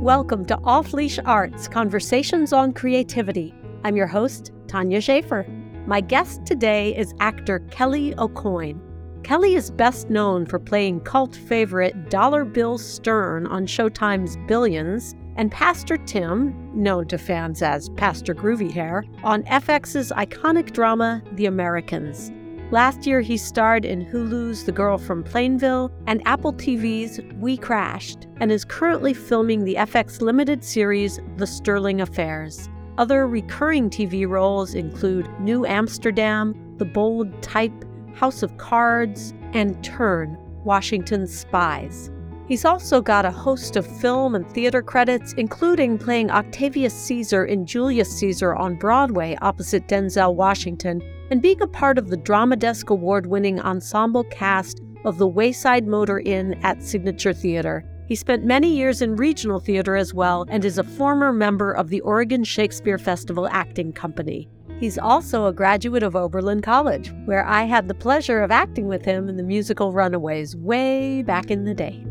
Welcome to Off Leash Arts Conversations on Creativity. I'm your host, Tanya Schaefer. My guest today is actor Kelly Aucoin. Kelly is best known for playing cult favorite Dollar Bill Stern on Showtime's Billions and Pastor Tim, known to fans as Pastor Groovy Hair, on FX's iconic drama The Americans. Last year, he starred in Hulu's The Girl from Plainville and Apple TV's We Crashed, and is currently filming the FX limited series The Sterling Affairs. Other recurring TV roles include New Amsterdam, The Bold Type, House of Cards, and Turn, Washington's Spies. He's also got a host of film and theater credits, including playing Octavius Caesar in Julius Caesar on Broadway opposite Denzel Washington and being a part of the Drama Desk Award winning ensemble cast of the Wayside Motor Inn at Signature Theater. He spent many years in regional theater as well and is a former member of the Oregon Shakespeare Festival Acting Company. He's also a graduate of Oberlin College, where I had the pleasure of acting with him in the musical Runaways way back in the day.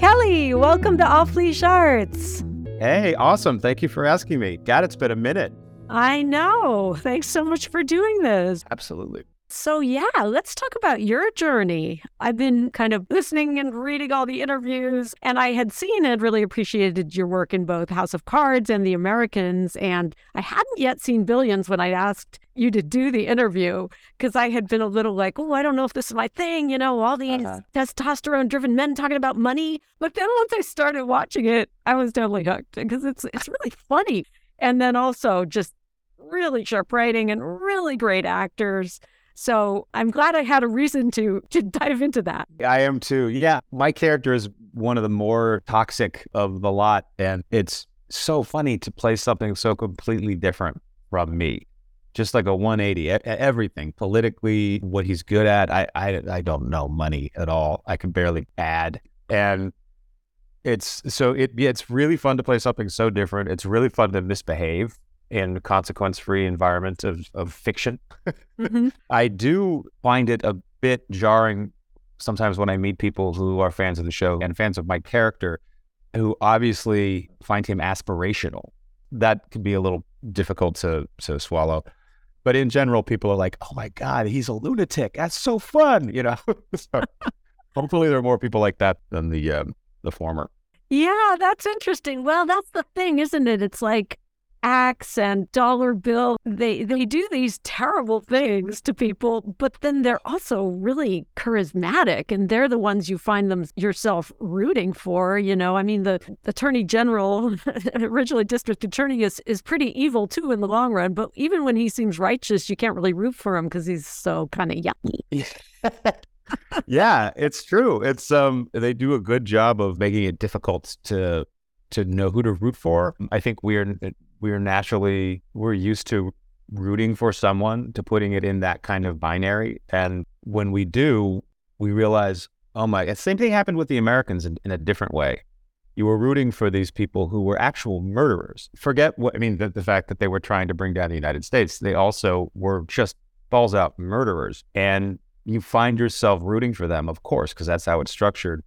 Kelly, welcome to Off Leash Arts. Hey, awesome. Thank you for asking me. God, it's been a minute. I know. Thanks so much for doing this. Absolutely. So, yeah, let's talk about your journey. I've been kind of listening and reading all the interviews, and I had seen and really appreciated your work in both House of Cards and The Americans. And I hadn't yet seen Billions when I asked you to do the interview because I had been a little like, oh, I don't know if this is my thing, you know, all these uh-huh. testosterone driven men talking about money. But then once I started watching it, I was totally hooked because it's it's really funny. And then also just really sharp writing and really great actors. So I'm glad I had a reason to to dive into that. I am too. Yeah, my character is one of the more toxic of the lot, and it's so funny to play something so completely different from me. Just like a 180, everything politically, what he's good at. I, I I don't know money at all. I can barely add, and it's so it yeah, it's really fun to play something so different. It's really fun to misbehave in consequence free environment of, of fiction. mm-hmm. I do find it a bit jarring sometimes when I meet people who are fans of the show and fans of my character who obviously find him aspirational. That can be a little difficult to, to swallow. But in general, people are like, oh my God, he's a lunatic. That's so fun. You know, so hopefully there are more people like that than the, um, the former. Yeah, that's interesting. Well, that's the thing, isn't it? It's like Axe and Dollar Bill, they they do these terrible things to people, but then they're also really charismatic and they're the ones you find them yourself rooting for, you know. I mean the attorney general, originally district attorney is is pretty evil too in the long run, but even when he seems righteous, you can't really root for him because he's so kind of yucky. yeah, it's true. It's um they do a good job of making it difficult to to know who to root for. I think we're we're naturally we're used to rooting for someone to putting it in that kind of binary. And when we do we realize oh my the same thing happened with the americans in, in a different way. You were rooting for these people who were actual murderers. Forget what i mean the, the fact that they were trying to bring down the united states. They also were just balls out murderers. And you find yourself rooting for them of course because that's how it's structured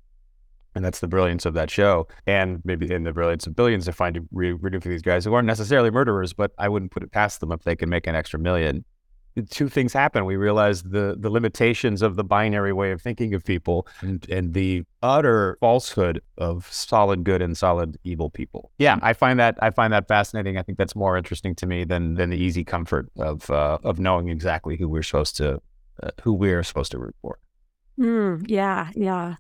and that's the brilliance of that show. And maybe in the brilliance of billions to find you rooting for these guys who aren't necessarily murderers, but I wouldn't put it past them if they can make an extra million. Two things happen. We realize the the limitations of the binary way of thinking of people and, and the utter falsehood of solid good and solid evil people. Yeah, I find that I find that fascinating. I think that's more interesting to me than than the easy comfort of uh, of knowing exactly who we're supposed to uh, who we're supposed to root for. Mm, yeah, yeah.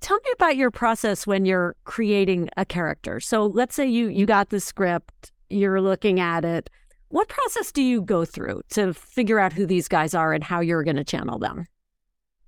Tell me about your process when you're creating a character. So let's say you you got the script, you're looking at it. What process do you go through to figure out who these guys are and how you're going to channel them?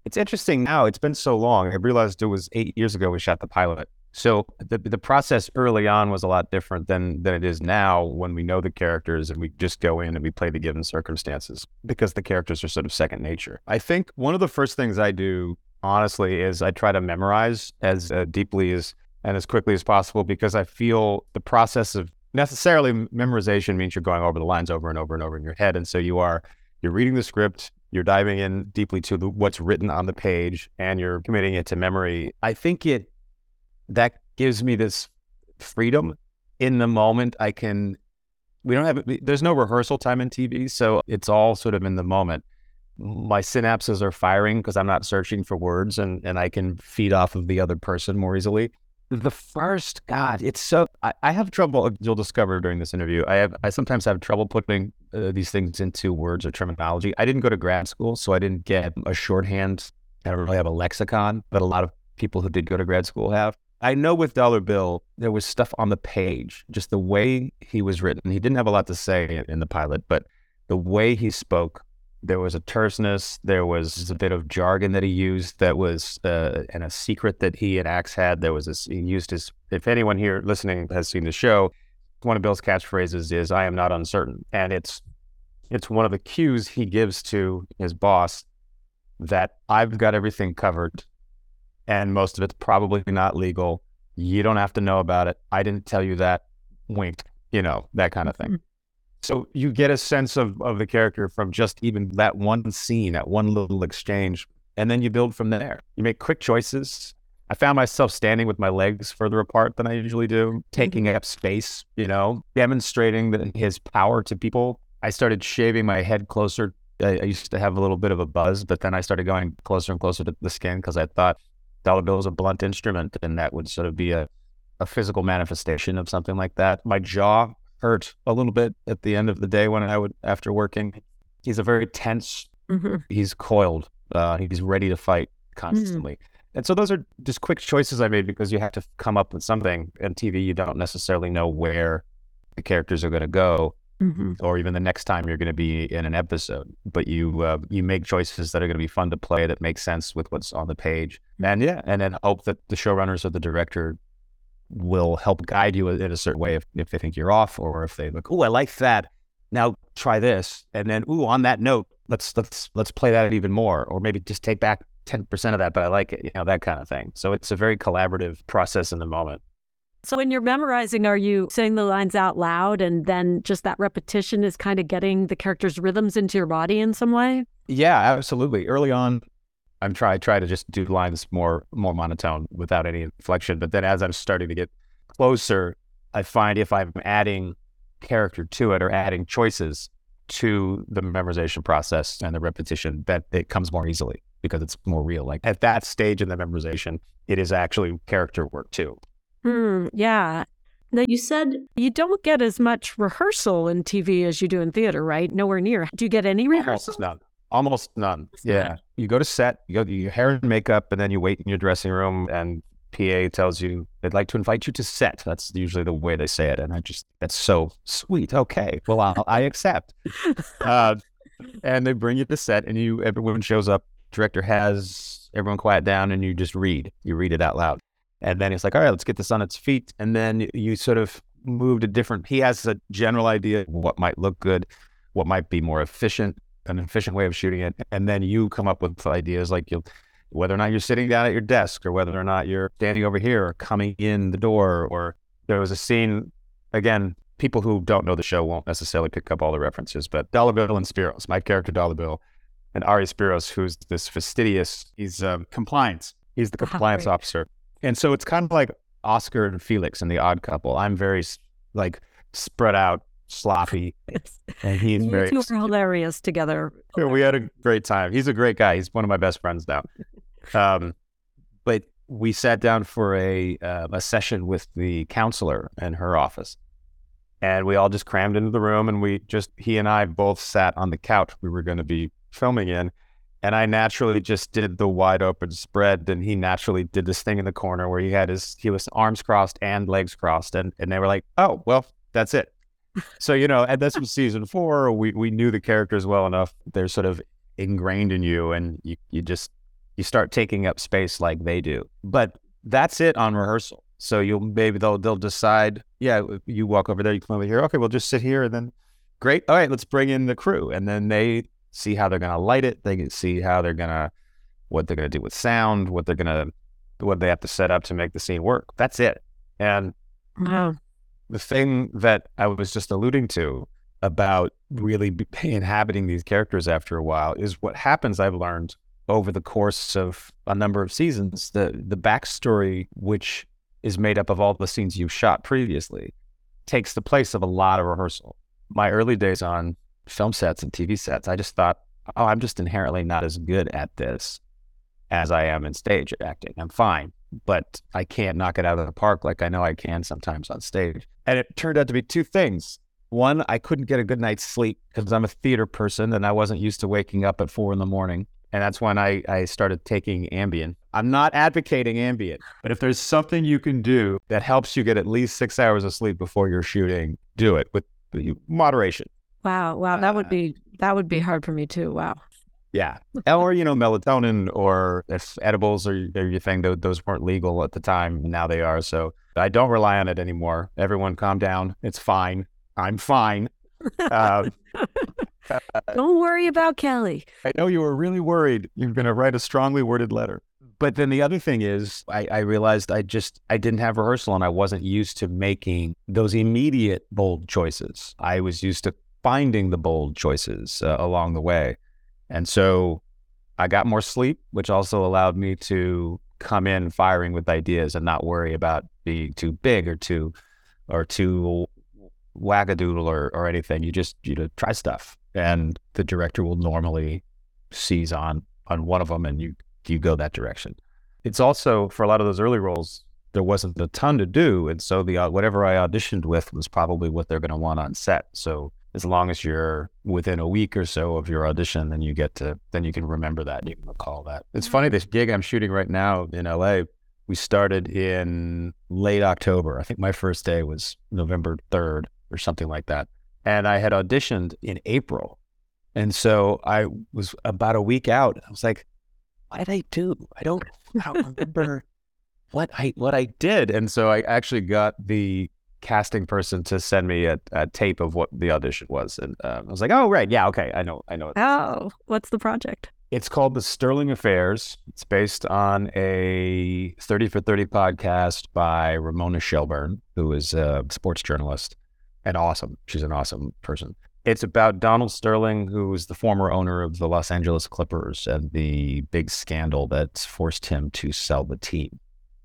It's interesting now. It's been so long. I realized it was eight years ago we shot the pilot. So the the process early on was a lot different than than it is now when we know the characters and we just go in and we play the given circumstances because the characters are sort of second nature. I think one of the first things I do honestly is I try to memorize as uh, deeply as and as quickly as possible because I feel the process of necessarily memorization means you're going over the lines over and over and over in your head, and so you are you're reading the script, you're diving in deeply to the, what's written on the page, and you're committing it to memory. I think it that gives me this freedom in the moment. I can, we don't have, there's no rehearsal time in TV. So it's all sort of in the moment. My synapses are firing because I'm not searching for words and, and I can feed off of the other person more easily. The first, God, it's so, I, I have trouble, you'll discover during this interview, I have, I sometimes have trouble putting uh, these things into words or terminology. I didn't go to grad school, so I didn't get a shorthand. I don't really have a lexicon, but a lot of people who did go to grad school have. I know with Dollar Bill, there was stuff on the page, just the way he was written. He didn't have a lot to say in the pilot, but the way he spoke, there was a terseness, there was a bit of jargon that he used that was, uh, and a secret that he and Axe had. There was this, he used his, if anyone here listening has seen the show, one of Bill's catchphrases is, I am not uncertain. And it's, it's one of the cues he gives to his boss that I've got everything covered and most of it's probably not legal. You don't have to know about it. I didn't tell you that. Wink, you know, that kind of thing. So you get a sense of, of the character from just even that one scene, that one little exchange, and then you build from there. You make quick choices. I found myself standing with my legs further apart than I usually do, taking mm-hmm. up space, you know, demonstrating that his power to people. I started shaving my head closer. I, I used to have a little bit of a buzz, but then I started going closer and closer to the skin because I thought dollar bill is a blunt instrument, and that would sort of be a, a physical manifestation of something like that. My jaw hurt a little bit at the end of the day when I would after working. He's a very tense. Mm-hmm. He's coiled. Uh, he's ready to fight constantly. Mm-hmm. And so those are just quick choices I made because you have to come up with something. In TV, you don't necessarily know where the characters are going to go mm-hmm. or even the next time you're going to be in an episode. But you uh, you make choices that are going to be fun to play that make sense with what's on the page, mm-hmm. and yeah, and then hope that the showrunners or the director will help guide you in a certain way if, if they think you're off or if they look, oh, I like that. Now try this, and then ooh, on that note, let's let's let's play that even more, or maybe just take back ten percent of that, but I like it, you know, that kind of thing. So it's a very collaborative process in the moment. So when you're memorizing, are you saying the lines out loud and then just that repetition is kind of getting the character's rhythms into your body in some way? Yeah, absolutely. Early on, I'm try try to just do lines more more monotone without any inflection. But then as I'm starting to get closer, I find if I'm adding character to it or adding choices to the memorization process and the repetition, that it comes more easily because it's more real. Like at that stage in the memorization, it is actually character work too. Hmm, yeah. Now, you said you don't get as much rehearsal in TV as you do in theater, right? Nowhere near. Do you get any rehearsal? None. Almost none. Yeah. You go to set, you go to your hair and makeup, and then you wait in your dressing room, and PA tells you they'd like to invite you to set. That's usually the way they say it. And I just, that's so sweet. Okay. Well, I'll, I accept. uh, and they bring you to set, and you, everyone shows up. Director has everyone quiet down, and you just read. You read it out loud. And then he's like, all right, let's get this on its feet. And then you sort of move to different, he has a general idea of what might look good, what might be more efficient, an efficient way of shooting it. And then you come up with ideas like you whether or not you're sitting down at your desk or whether or not you're standing over here or coming in the door. Or there was a scene, again, people who don't know the show won't necessarily pick up all the references, but Dollar Bill and Spyros, my character Dollar Bill, and Ari Spyros, who's this fastidious, he's um, compliance. He's the compliance officer. And so it's kind of like Oscar and Felix in The Odd Couple. I'm very like spread out, sloppy, and he's you very. two are hilarious together. Yeah, we had a great time. He's a great guy. He's one of my best friends now. Um, but we sat down for a uh, a session with the counselor in her office, and we all just crammed into the room, and we just he and I both sat on the couch we were going to be filming in, and I naturally just did the wide open spread. And he naturally did this thing in the corner where he had his, he was arms crossed and legs crossed. And, and they were like, oh, well, that's it. So, you know, and this was season four. We, we knew the characters well enough. They're sort of ingrained in you and you, you just, you start taking up space like they do. But that's it on rehearsal. So you'll maybe they'll, they'll decide, yeah, you walk over there, you come over here. Okay, we'll just sit here and then great. All right, let's bring in the crew. And then they see how they're to light it. They can see how they're to, what they're to do with sound, what they're to, what they have to set up to make the scene work. That's it. And wow. The thing that I was just alluding to about really inhabiting these characters after a while is what happens. I've learned over the course of a number of seasons, the the backstory, which is made up of all the scenes you've shot previously takes the place of a lot of rehearsal. My early days on film sets and TV sets, I just thought, oh, I'm just inherently not as good at this as I am in stage acting. I'm fine, but I can't knock it out of the park like I know I can sometimes on stage. And it turned out to be two things. One, I couldn't get a good night's sleep because I'm a theater person and I wasn't used to waking up at four in the morning. And that's when I, I started taking Ambien. I'm not advocating Ambien, but if there's something you can do that helps you get at least six hours of sleep before you're shooting, do it with moderation. Wow, wow, that would uh, be that would be hard for me too. Wow. Yeah, or you know, melatonin, or if edibles are, are your thing, those weren't legal at the time. Now they are. So I don't rely on it anymore. Everyone, calm down. It's fine. I'm fine. Uh, don't worry about Kelly. I know you were really worried. You're going to write a strongly worded letter. But then the other thing is, I, I, realized I just I didn't have rehearsal, and I wasn't used to making those immediate bold choices. I was used to finding the bold choices uh, along the way, and so I got more sleep, which also allowed me to come in firing with ideas and not worry about being too big or too or too wackadoodle or, or anything. You just you know try stuff, and the director will normally seize on on one of them, and you you go that direction. It's also for a lot of those early roles, there wasn't a ton to do, and so the uh, whatever I auditioned with was probably what they're going to want on set. So as long as you're within a week or so of your audition, then you get to then you can remember that, you can recall that. It's funny mm-hmm. this gig I'm shooting right now in LA. We started in late October. I think my first day was November 3rd or something like that. And I had auditioned in April. And so I was about a week out. I was like, what did I do? I don't, I don't remember what I what I did. And so I actually got the casting person to send me a, a tape of what the audition was, and um, I was like, oh right, yeah, okay, I know, I know. Oh, what's the project? It's called the Sterling Affairs. It's based on a 30 for 30 podcast by Ramona Shelburne, who is a sports journalist and awesome. She's an awesome person. It's about Donald Sterling, who is the former owner of the Los Angeles Clippers and the big scandal that's forced him to sell the team.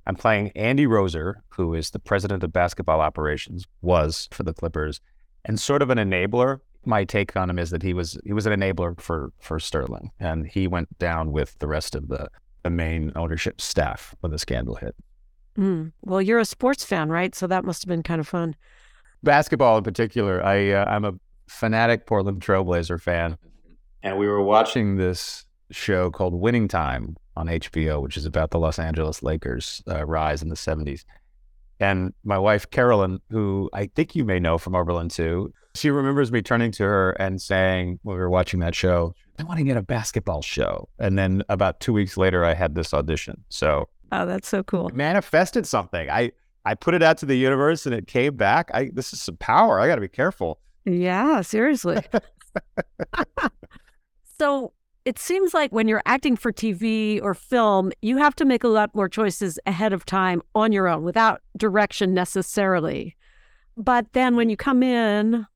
I'm playing Andy Roeser, who is the president of basketball operations, was for the Clippers, and sort of an enabler. My take on him is that he was he was an enabler for for Sterling, and he went down with the rest of the the main ownership staff when the scandal hit. Mm. Well, you're a sports fan, right? So that must have been kind of fun. Basketball in particular, I uh, I'm a fanatic Portland Trailblazer fan. And we were watching this show called Winning Time on HBO, which is about the Los Angeles Lakers' uh, rise in the 70s. And my wife, Carolyn, who I think you may know from Oberlin too, she remembers me turning to her and saying, when we were watching that show, I want to get a basketball show. And then about two weeks later, I had this audition. So, oh, that's so cool. Manifested something. I, I put it out to the universe and it came back. I, this is some power. I got to be careful. Yeah, seriously. so it seems like when you're acting for TV or film, you have to make a lot more choices ahead of time on your own without direction necessarily. But then when you come in,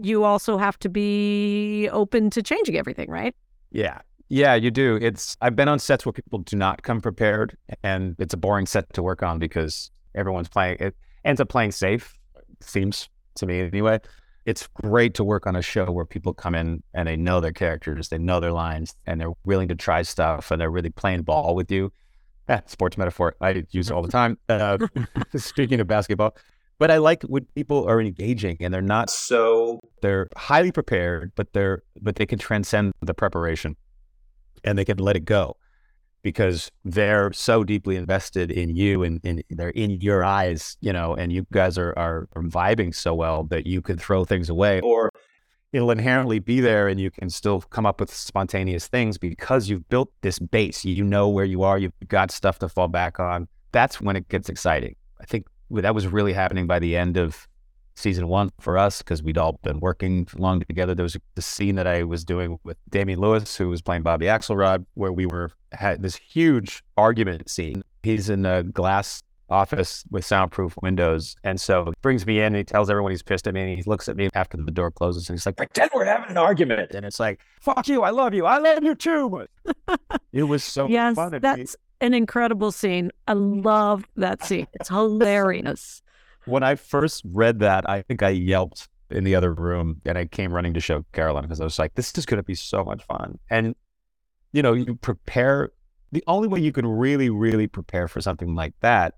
you also have to be open to changing everything, right? Yeah. Yeah, you do. It's I've been on sets where people do not come prepared and it's a boring set to work on because everyone's playing it ends up playing safe, seems to me anyway it's great to work on a show where people come in and they know their characters, they know their lines, and they're willing to try stuff and they're really playing ball with you. Eh, sports metaphor I use it all the time. Uh, speaking of basketball, but I like when people are engaging and they're not so they're highly prepared, but they're but they can transcend the preparation and they can let it go because they're so deeply invested in you and, and, they're in your eyes, you know, and you guys are, are, are vibing so well that you can throw things away or it'll inherently be there and you can still come up with spontaneous things because you've built this base. You know where you are, you've got stuff to fall back on. That's when it gets exciting. I think that was really happening by the end of season one for us because we'd all been working long together. There was the scene that I was doing with Damian Lewis, who was playing Bobby Axelrod, where we were had this huge argument scene. He's in a glass office with soundproof windows. And so he brings me in and he tells everyone he's pissed at me. And he looks at me after the door closes and he's like, pretend we're having an argument. And it's like, fuck you. I love you. I love you too. it was so yes, fun. That's, an incredible scene. I love that scene. It's hilarious. When I first read that, I think I yelped in the other room and I came running to show Carolyn because I was like, this is going to be so much fun. And, you know, you prepare. The only way you can really, really prepare for something like that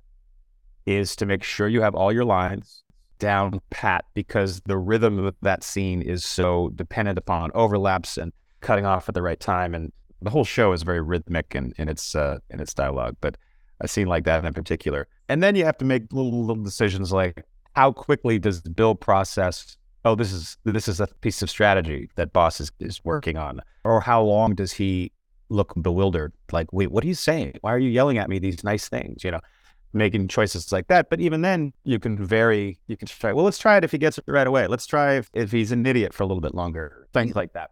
is to make sure you have all your lines down pat because the rhythm of that scene is so dependent upon overlaps and cutting off at the right time. And the whole show is very rhythmic in, in its uh, in its dialogue. But a scene like that in particular, and then you have to make little little decisions like how quickly does the Bill process? Oh, this is this is a piece of strategy that boss is, is working on, or how long does he look bewildered? Like, wait, what are you saying? Why are you yelling at me these nice things? You know, making choices like that. But even then, you can vary. You can try. Well, let's try it if he gets it right away. Let's try if, if he's an idiot for a little bit longer. Things mm. like that.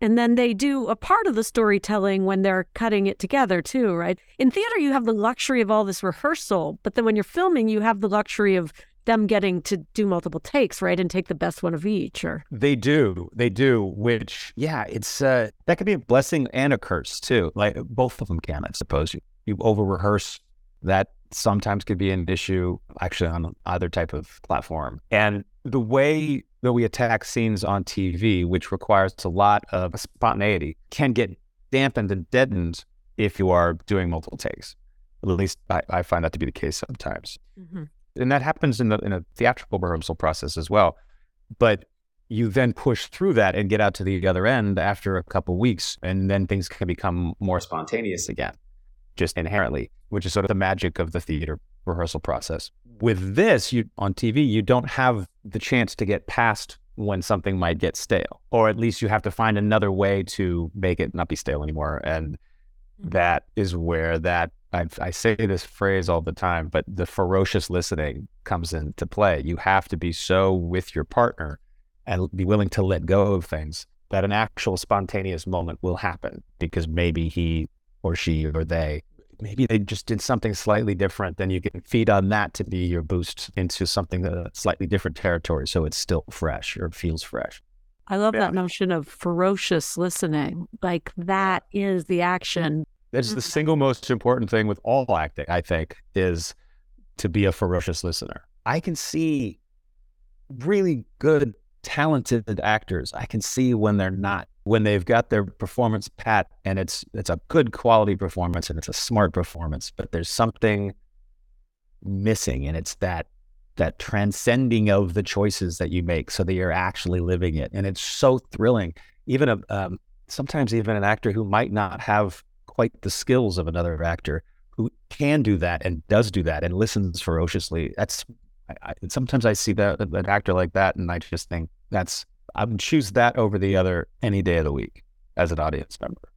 And then they do a part of the storytelling when they're cutting it together, too, right? In theater, you have the luxury of all this rehearsal, but then when you're filming, you have the luxury of them getting to do multiple takes, right? And take the best one of each or They do. They do, which yeah, it's uh that could be a blessing and a curse too. Like both of them can, I suppose. You, you over rehearse that sometimes could be an issue actually on either type of platform. And the way that we attack scenes on TV, which requires a lot of spontaneity, can get dampened and deadened if you are doing multiple takes. At least I, I find that to be the case sometimes. Mm-hmm. And that happens in, the, in a theatrical rehearsal process as well. But you then push through that and get out to the other end after a couple weeks, and then things can become more spontaneous again just inherently, which is sort of the magic of the theater rehearsal process. With this, you on TV, you don't have the chance to get past when something might get stale, or at least you have to find another way to make it not be stale anymore. And mm-hmm. that is where that I, I say this phrase all the time, but the ferocious listening comes into play. You have to be so with your partner and be willing to let go of things that an actual spontaneous moment will happen because maybe he or she or they maybe they just did something slightly different then you can feed on that to be your boost into something that a slightly different territory so it's still fresh or feels fresh i love yeah. that notion of ferocious listening like that is the action That's the mm-hmm. single most important thing with all acting i think is to be a ferocious listener i can see really good talented actors i can see when they're not when they've got their performance pat and it's it's a good quality performance and it's a smart performance, but there's something missing and it's that that transcending of the choices that you make so that you're actually living it. And it's so thrilling. Even a um, sometimes even an actor who might not have quite the skills of another actor who can do that and does do that and listens ferociously. That's I, I, sometimes I see that an actor like that and I just think that's I would choose that over the other any day of the week as an audience member.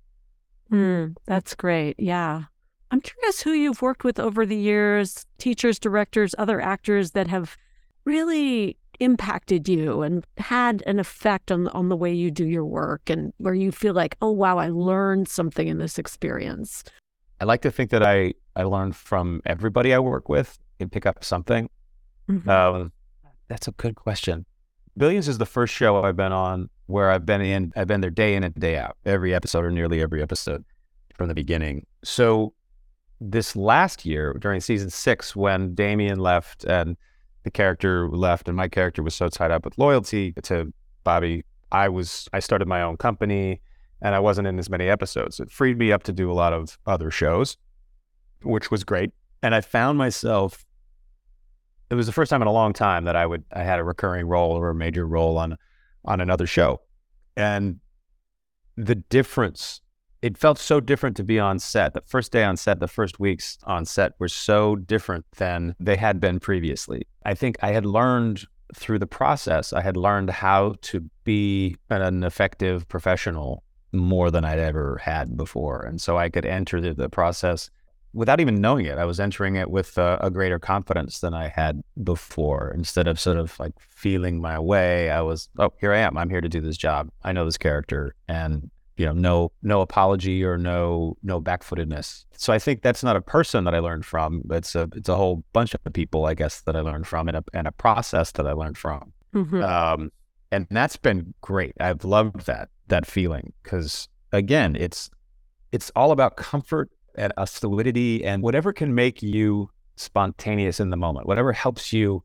Mm, that's great. Yeah. I'm curious who you've worked with over the years, teachers, directors, other actors that have really impacted you and had an effect on on the way you do your work and where you feel like, oh wow, I learned something in this experience. I like to think that I I learn from everybody I work with and pick up something. Mm-hmm. Um, that's a good question. Billions is the first show I've been on where I've been in, I've been there day in and day out, every episode or nearly every episode from the beginning. So this last year during season six, when Damian left and the character left and my character was so tied up with loyalty to Bobby, I was, I started my own company and I wasn't in as many episodes. It freed me up to do a lot of other shows, which was great. And I found myself it was the first time in a long time that I would I had a recurring role or a major role on on another show. And the difference it felt so different to be on set. The first day on set, the first weeks on set were so different than they had been previously. I think I had learned through the process, I had learned how to be an effective professional more than I'd ever had before. And so I could enter the, the process without even knowing it, I was entering it with a, a, greater confidence than I had before. Instead of sort of like feeling my way, I was, oh, here I am. I'm here to do this job. I know this character, and you know, no, no apology or no, no backfootedness. So I think that's not a person that I learned from. It's a, it's a whole bunch of people, I guess, that I learned from, and a, and a process that I learned from. Mm-hmm. Um, and that's been great. I've loved that that feeling because again, it's it's all about comfort and a fluidity and whatever can make you spontaneous in the moment, whatever helps you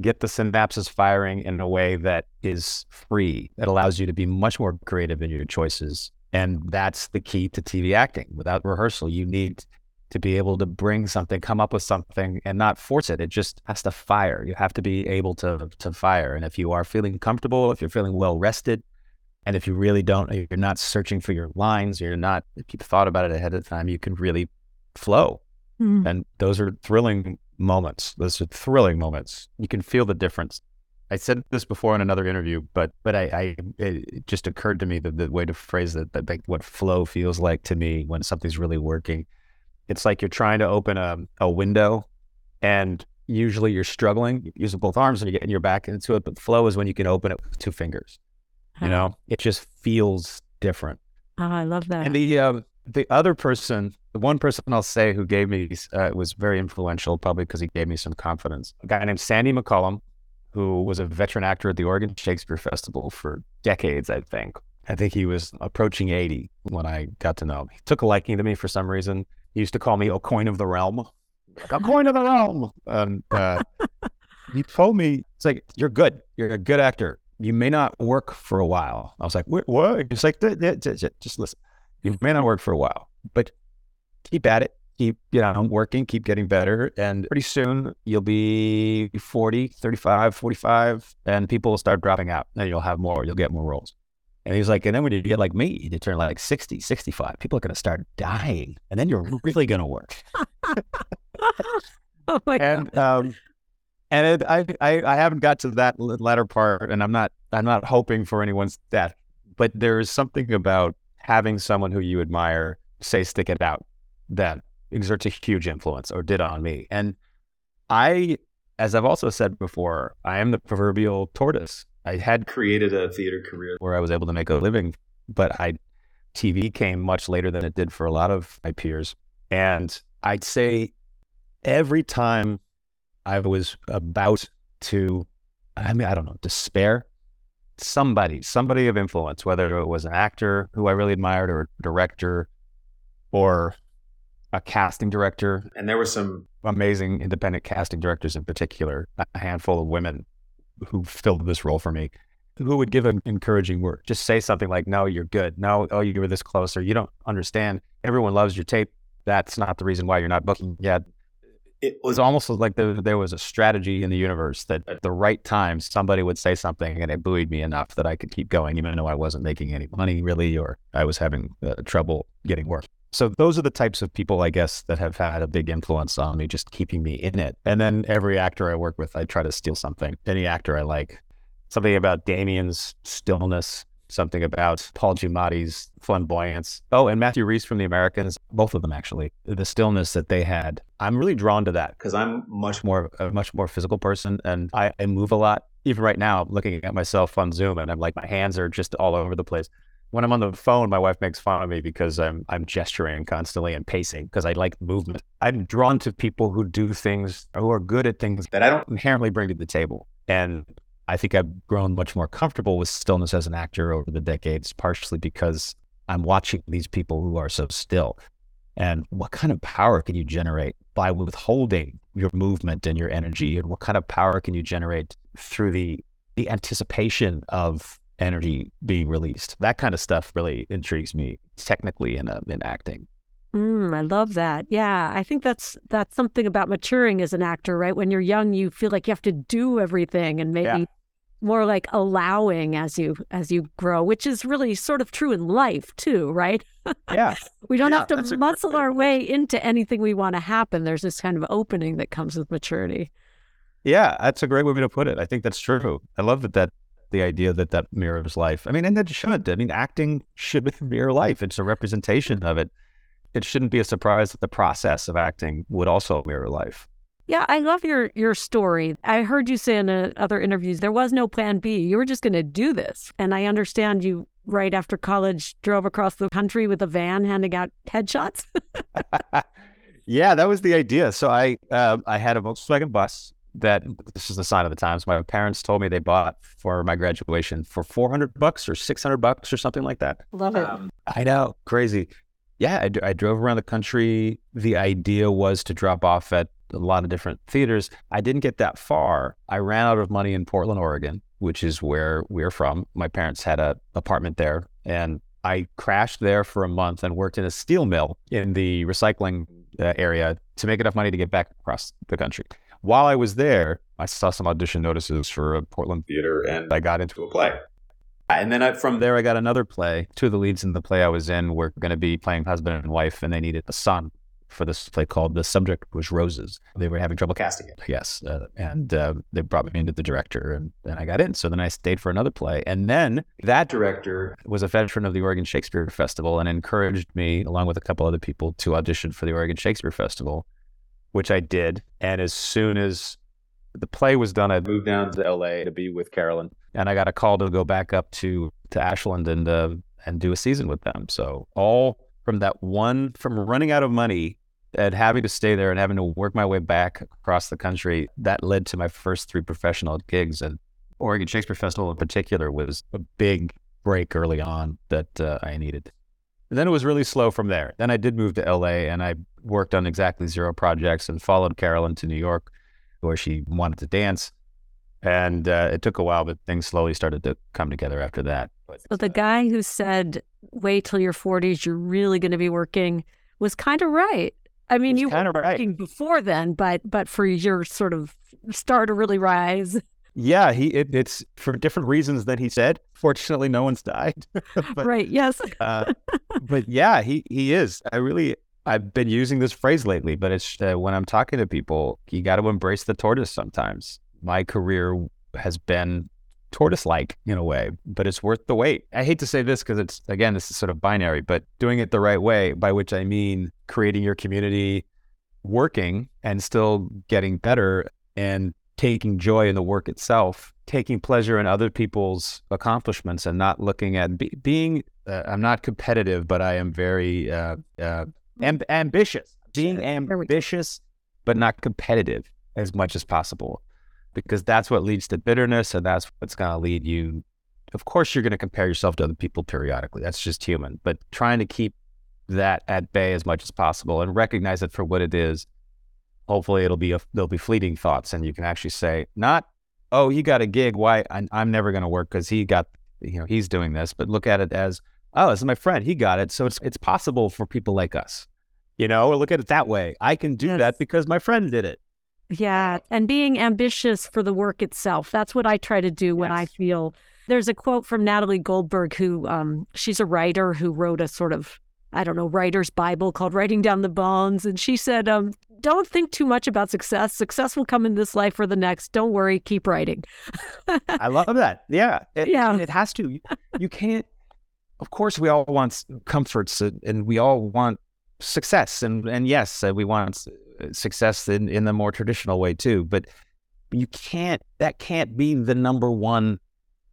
get the synapses firing in a way that is free, that allows you to be much more creative in your choices. And that's the key to TV acting. Without rehearsal, you need to be able to bring something, come up with something and not force it. It just has to fire. You have to be able to to fire. And if you are feeling comfortable, if you're feeling well rested, and if you really don't, you're not searching for your lines, you're not, if you've thought about it ahead of time, you can really flow. Mm. And those are thrilling moments. Those are thrilling moments. You can feel the difference. I said this before in another interview, but but I, I it just occurred to me that the way to phrase it, that like what flow feels like to me when something's really working. It's like you're trying to open a, a window and usually you're struggling using both arms and you're getting your back into it. But flow is when you can open it with two fingers. You know, it just feels different. Oh, I love that. And the um, the other person, the one person I'll say who gave me uh, was very influential, probably because he gave me some confidence. A guy named Sandy McCallum, who was a veteran actor at the Oregon Shakespeare Festival for decades, I think. I think he was approaching 80 when I got to know him. He took a liking to me for some reason. He used to call me a coin of the realm. Like, a coin of the realm. And uh, he told me, it's like, you're good. You're a good actor you may not work for a while. I was like, what? It's like, just listen. You may not work for a while, but keep at it. Keep, you know, working, keep getting better. And pretty soon you'll be 40, 35, 45, and people will start dropping out and you'll have more, you'll get more roles. And he's like, and then when you get like me, you turn like 60, 65, people are going to start dying. And then you're really going to work. oh my and, God. Um, and it, I, I, I haven't got to that latter part, and I'm not I'm not hoping for anyone's death. But there is something about having someone who you admire say stick it out that exerts a huge influence, or did on me. And I, as I've also said before, I am the proverbial tortoise. I had created a theater career where I was able to make a living, but I TV came much later than it did for a lot of my peers. And I'd say every time I was about to, I mean, I don't know, despair. Somebody, somebody of influence, whether it was an actor who I really admired or a director or a casting director. And there were some amazing independent casting directors in particular, a handful of women who filled this role for me, who would give an encouraging word. Just say something like, no, you're good. No, oh, you were this close, or you don't understand. Everyone loves your tape. That's not the reason why you're not booking yet it was almost like there, there was a strategy in the universe that at the right time somebody would say something and it buoyed me enough that I could keep going, even though I wasn't making any money really, or I was having uh, trouble getting work. So those are the types of people, I guess, that have had a big influence on me, just keeping me in it. And then every actor I work with, I try to steal something. Any actor I like, something about Damian's stillness, something about Paul Giamatti's flamboyance. Oh, and Matthew Rhys from The Americans, both of them actually, the stillness that they had. I'm really drawn to that because I'm much more a much more physical person and I, I move a lot. Even right now, I'm looking at myself on Zoom and I'm like my hands are just all over the place. When I'm on the phone, my wife makes fun of me because I'm I'm gesturing constantly and pacing because I like movement. I'm drawn to people who do things who are good at things that I don't inherently bring to the table. And I think I've grown much more comfortable with stillness as an actor over the decades, partially because I'm watching these people who are so still. And what kind of power can you generate by withholding your movement and your energy? And what kind of power can you generate through the the anticipation of energy being released? That kind of stuff really intrigues me technically in uh, in acting. Mm, I love that. Yeah, I think that's that's something about maturing as an actor, right? When you're young, you feel like you have to do everything, and maybe yeah more like allowing as you as you grow which is really sort of true in life too right? Yeah. We don't yeah, have to muscle our way into anything we want to happen. There's this kind of opening that comes with maturity. Yeah that's a great way to put it. I think that's true. I love that that the idea that that mirrors life. I mean and it should. I mean acting should mirror life. It's a representation of it. It shouldn't be a surprise that the process of acting would also mirror life yeah, I love your your story. I heard you say in a, other interviews there was no plan B. You were just going to do this. And I understand you right after college drove across the country with a van handing out headshots. yeah, that was the idea. So I uh, I had a Volkswagen bus that this is the sign of the times. My parents told me they bought for my graduation for 400 bucks or 600 bucks or something like that. Love it. Um, I know, crazy. yeah, I, I drove around the country. The idea was to drop off at a lot of different theaters. I didn't get that far. I ran out of money in Portland, Oregon, which is where we're from. My parents had an apartment there, and I crashed there for a month and worked in a steel mill in the recycling uh, area to make enough money to get back across the country. While I was there, I saw some audition notices for a Portland theater, and I got into a play. And then I, from there, I got another play. Two of the leads in the play I was in were going to be playing husband and wife, and they needed a son for this play called The Subject Was Roses. They were having trouble casting it. Yes. Uh, and uh, they brought me into the director, and then I got in. So then I stayed for another play. And then that director was a veteran of the Oregon Shakespeare Festival and encouraged me, along with a couple other people, to audition for the Oregon Shakespeare Festival, which I did. And as soon as the play was done, I moved down to LA to be with Carolyn and I got a call to go back up to to Ashland and uh, and do a season with them. So all from that one from running out of money and having to stay there and having to work my way back across the country, that led to my first three professional gigs. And Oregon Shakespeare Festival in particular was a big break early on that uh, I needed. And then it was really slow from there. Then I did move to LA and I worked on exactly zero projects and followed Carolyn to New York where she wanted to dance and uh, it took a while, but things slowly started to come together after that. But, so the uh, guy who said, "Wait till your 40s, you're really going to be working," was kind of right. I mean, you were working right. before then, but but for your sort of star to really rise. Yeah, he it, it's for different reasons than he said. Fortunately, no one's died. but, right. Yes. uh, but yeah, he he is. I really I've been using this phrase lately, but it's uh, when I'm talking to people, you got to embrace the tortoise sometimes my career has been tortoise like in a way, but it's worth the wait. I hate to say this because it's, again, this is sort of binary, but doing it the right way, by which I mean creating your community, working and still getting better and taking joy in the work itself, taking pleasure in other people's accomplishments and not looking at be, being, uh, I'm not competitive, but I am very uh, uh, amb- ambitious, being ambitious, but not competitive as much as possible because that's what leads to bitterness and that's what's going to lead you. Of course, you're going to compare yourself to other people periodically. That's just human, but trying to keep that at bay as much as possible and recognize it for what it is. Hopefully, it'll be a, there'll be fleeting thoughts, and you can actually say, not, oh, he got a gig. Why I'm, I'm never going to work because he got, you know, he's doing this. But look at it as, oh, this is my friend. He got it, so it's it's possible for people like us, you know, or look at it that way. I can do yes. that because my friend did it. Yeah. And being ambitious for the work itself. That's what I try to do when I feel there's a quote from Natalie Goldberg, who um, she's a writer who wrote a sort of, I don't know, writer's Bible called Writing Down the Bones. And she said, um, don't think too much about success. Success will come in this life or the next. Don't worry, keep writing. I love that. Yeah. It, yeah. It has to. You, you can't, of course, we all want comforts and we all want success. And, and yes, uh, we want success in, in the more traditional way too. But you can't, that can't be the number one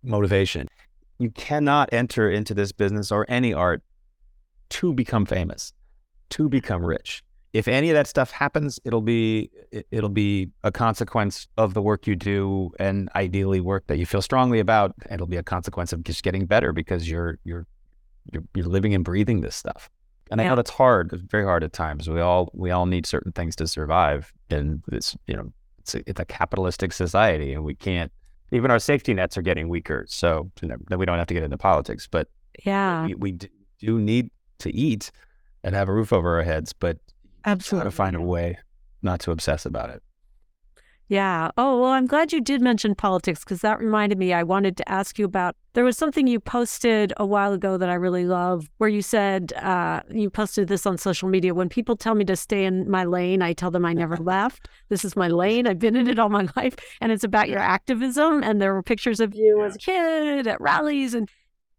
motivation. You cannot enter into this business or any art to become famous, to become mm-hmm. rich. If any of that stuff happens, it'll be it'll be a consequence of the work you do, and ideally work that you feel strongly about. It'll be a consequence of just getting better because you're you're you're, you're living and breathing this stuff. And I know that's hard. It's very hard at times. We all we all need certain things to survive, and it's you know it's a, it's a capitalistic society, and we can't. Even our safety nets are getting weaker. So you know, we don't have to get into politics, but yeah, we, we do need to eat and have a roof over our heads, but absolutely, got to find a way not to obsess about it. Yeah. Oh, well, I'm glad you did mention politics because that reminded me. I wanted to ask you about there was something you posted a while ago that I really love where you said, uh, you posted this on social media. When people tell me to stay in my lane, I tell them I never left. This is my lane. I've been in it all my life. And it's about your activism. And there were pictures of you as a kid at rallies. And,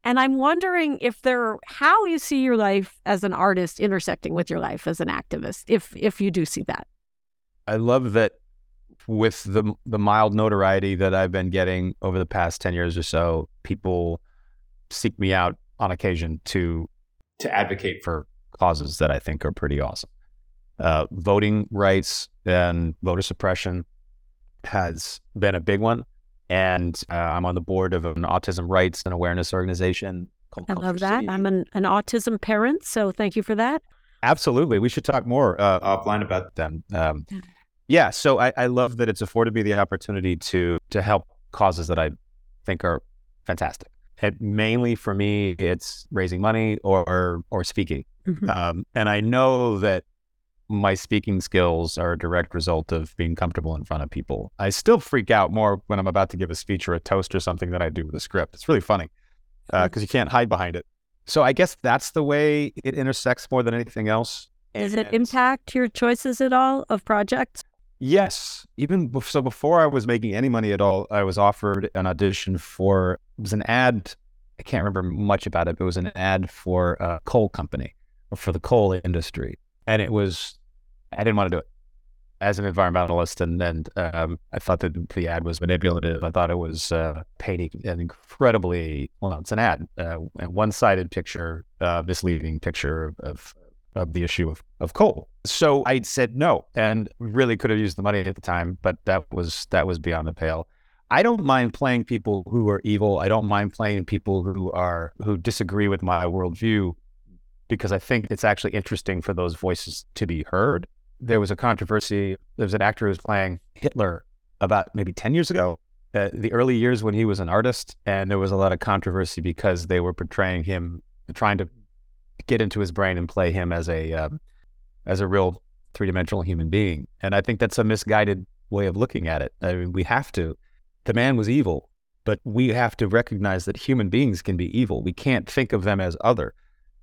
and I'm wondering if there, how you see your life as an artist intersecting with your life as an activist, if, if you do see that. I love that with the the mild notoriety that I've been getting over the past 10 years or so, people seek me out on occasion to to advocate for causes that I think are pretty awesome. Uh, voting rights and voter suppression has been a big one. And uh, I'm on the board of an autism rights and awareness organization I love that. I'm an, an autism parent, so thank you for that. Absolutely. We should talk more uh, offline about them. Um, yeah. So I, I love that it's afforded me the opportunity to to help causes that I think are fantastic. And mainly for me, it's raising money or or, or speaking. Mm-hmm. Um, and I know that my speaking skills are a direct result of being comfortable in front of people. I still freak out more when I'm about to give a speech or a toast or something than I do with a script. It's really funny because uh, you can't hide behind it. So I guess that's the way it intersects more than anything else. Does it impact your choices at all of projects? Yes. Even so, before I was making any money at all, I was offered an audition for it was an ad. I can't remember much about it. But it was an ad for a coal company or for the coal industry, and it was I didn't want to do it as an environmentalist, and then um, I thought that the ad was manipulative. I thought it was uh, painting an incredibly well, it's an ad, uh, a one-sided picture, uh, misleading picture of of the issue of, of coal. So I said no, and really could have used the money at the time, but that was that was beyond the pale. I don't mind playing people who are evil. I don't mind playing people who are who disagree with my worldview because I think it's actually interesting for those voices to be heard there was a controversy. There was an actor who was playing Hitler about maybe 10 years ago, uh, the early years when he was an artist. And there was a lot of controversy because they were portraying him, trying to get into his brain and play him as a, uh, as a real three dimensional human being. And I think that's a misguided way of looking at it. I mean, we have to, the man was evil, but we have to recognize that human beings can be evil. We can't think of them as other.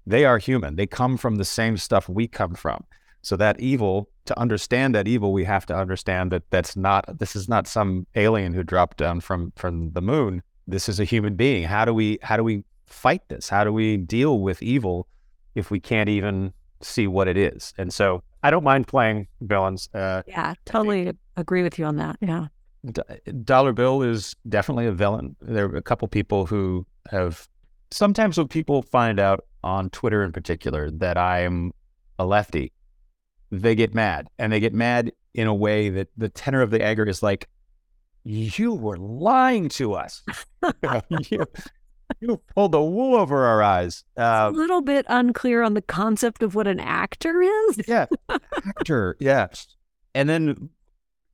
They are human. They come from the same stuff we come from. So that evil, to understand that evil, we have to understand that that's not this is not some alien who dropped down from from the moon. This is a human being. How do we how do we fight this? How do we deal with evil if we can't even see what it is? And so I don't mind playing villains. Uh, yeah, totally agree with you on that. Yeah. Dollar Bill is definitely a villain. There are a couple people who have sometimes when people find out on Twitter in particular that I'm a lefty, they get mad and they get mad in a way that the tenor of the anger is like, you were lying to us. you, you, pulled the wool over our eyes. Uh, a little bit unclear on the concept of what an actor is. yeah, actor. Yeah. And then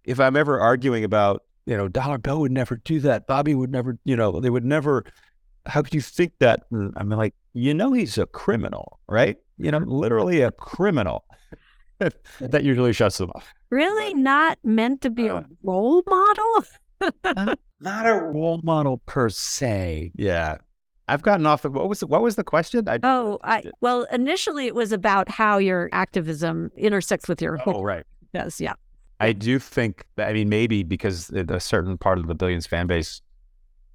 if I'm ever arguing about, you know, Dollar Bill would never do that. Bobby would never, you know, they would never. How could you think that? I'm like, you know, he's a criminal, right? You know, literally a criminal. that usually shuts them off. Really? Not meant to be a uh. role model? not, not a role model per se. Yeah. I've gotten off of what was the, what was the question? I, oh, I well, initially it was about how your activism intersects with your oh right yes yeah. I do think that I mean maybe because a certain part of the Billions fan base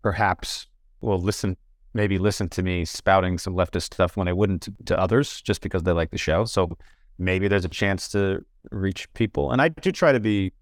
perhaps will listen maybe listen to me spouting some leftist stuff when I wouldn't to, to others just because they like the show. So maybe there's a chance to reach people. And I do try to be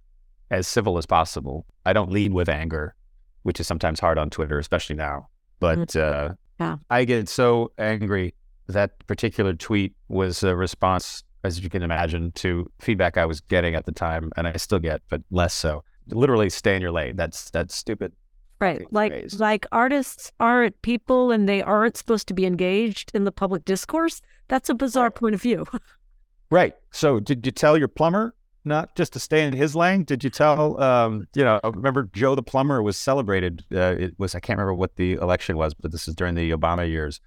as civil as possible. I don't lead with anger, which is sometimes hard on Twitter, especially now. But mm-hmm. uh, yeah. I get so angry. That particular tweet was a response, as you can imagine, to feedback I was getting at the time, and I still get, but less so. Literally, stay in your lane. That's that's stupid. Right. Like phrase. like artists aren't people and they aren't supposed to be engaged in the public discourse. That's a bizarre point of view. Right. So did you tell your plumber not just to stay in his lane? Did you tell, um, you know, I remember Joe the plumber was celebrated. Uh, it was, I can't remember what the election was, but this is during the Obama years.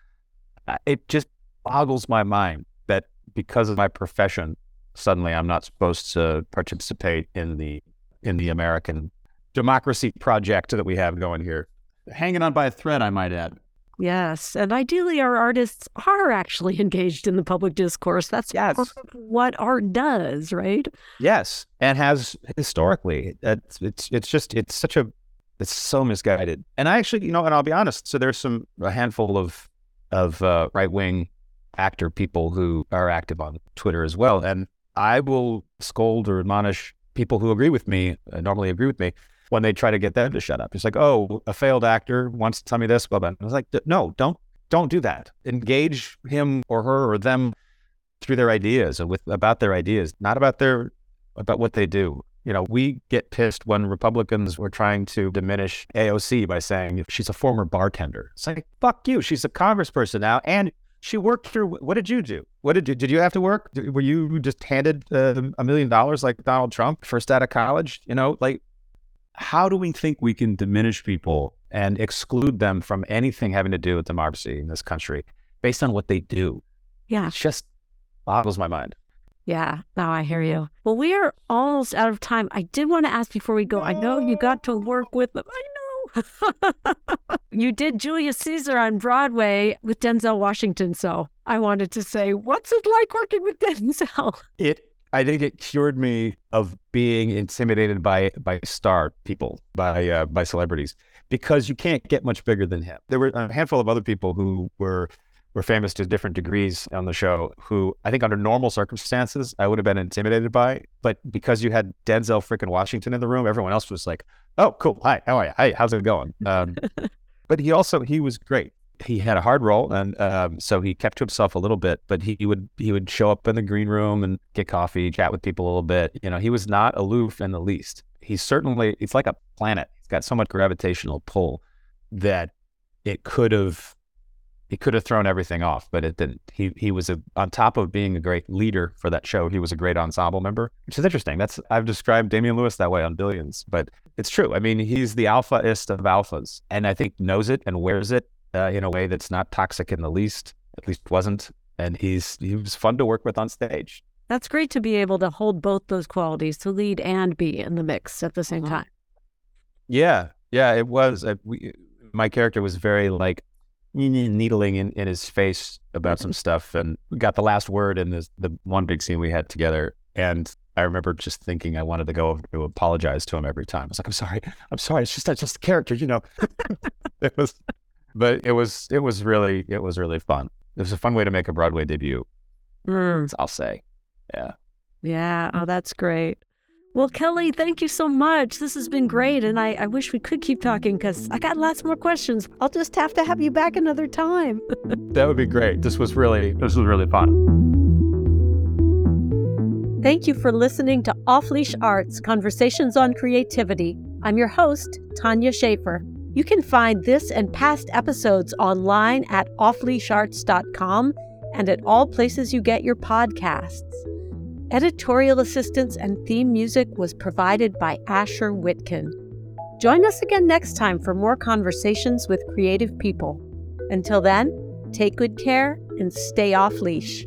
It just boggles my mind that because of my profession, suddenly I'm not supposed to participate in the, in the American democracy project that we have going here. Hanging on by a thread, I might add. Yes. And ideally, our artists are actually engaged in the public discourse. That's yes. what art does, right? Yes. And has historically. It's, it's, it's just, it's such a, it's so misguided. And I actually, you know, and I'll be honest. So there's some, a handful of, of uh, right wing actor people who are active on Twitter as well. And I will scold or admonish people who agree with me, uh, normally agree with me, when they try to get them to shut up. It's like, oh, a failed actor wants to tell me this, blah, blah. I was like, no, don't don't do that. Engage him or her or them through their ideas and with about their ideas, not about their about what they do. You know, we get pissed when Republicans were trying to diminish AOC by saying she's a former bartender. It's like, fuck you. She's a congressperson now. And she worked through, what did you do? What did you, did you have to work? Were you just handed uh, a million dollars like Donald Trump first out of college? You know, like, how do we think we can diminish people and exclude them from anything having to do with democracy in this country based on what they do? Yeah. It just boggles my mind. Yeah, now I hear you. Well, we are almost out of time. I did want to ask before we go. I know you got to work with them. I know. you did Julius Caesar on Broadway with Denzel Washington. So I wanted to say, what's it like working with Denzel? It, I think it cured me of being intimidated by by star people, by uh, by celebrities, because you can't get much bigger than him. There were a handful of other people who were were famous to different degrees on the show who I think under normal circumstances I would have been intimidated by. But because you had Denzel freaking Washington in the room, everyone else was like, oh, cool. Hi, how are you? Hey, how's it going? Um, but he also, he was great. He had a hard role, and um, so he kept to himself a little bit. But he would he would show up in the green room and get coffee, chat with people a little bit. You know, he was not aloof in the least. He's certainly it's like a planet. He's got so much gravitational pull that it could have he could have thrown everything off, but it didn't. He he was a, on top of being a great leader for that show. He was a great ensemble member, which is interesting. That's I've described Damian Lewis that way on Billions, but it's true. I mean, he's the alphaist of alphas, and I think knows it and wears it uh, in a way that's not toxic in the least. At least wasn't, and he's he was fun to work with on stage. That's great to be able to hold both those qualities, to lead and be in the mix at the same mm-hmm. time. Yeah, yeah, it was. Uh, we, my character was very like needling in, in his face about some stuff and got the last word in this, the one big scene we had together. And I remember just thinking I wanted to go over to apologize to him every time. I was like, I'm sorry, I'm sorry. It's just, it's just the character, you know. it was, but it was, it was really, it was really fun. It was a fun way to make a Broadway debut. Mm. I'll say, yeah. Yeah. Oh, that's great. Well, Kelly, thank you so much. This has been great. And I, I wish we could keep talking because I got lots more questions. I'll just have to have you back another time. that would be great. This was really, this was really fun. Thank you for listening to Off Leash Arts Conversations on Creativity. I'm your host, Tanya Shaffer. You can find this and past episodes online at offleasharts.com and at all places you get your podcasts. Editorial assistance and theme music was provided by Asher Whitkin. Join us again next time for more conversations with creative people. Until then, take good care and stay off leash.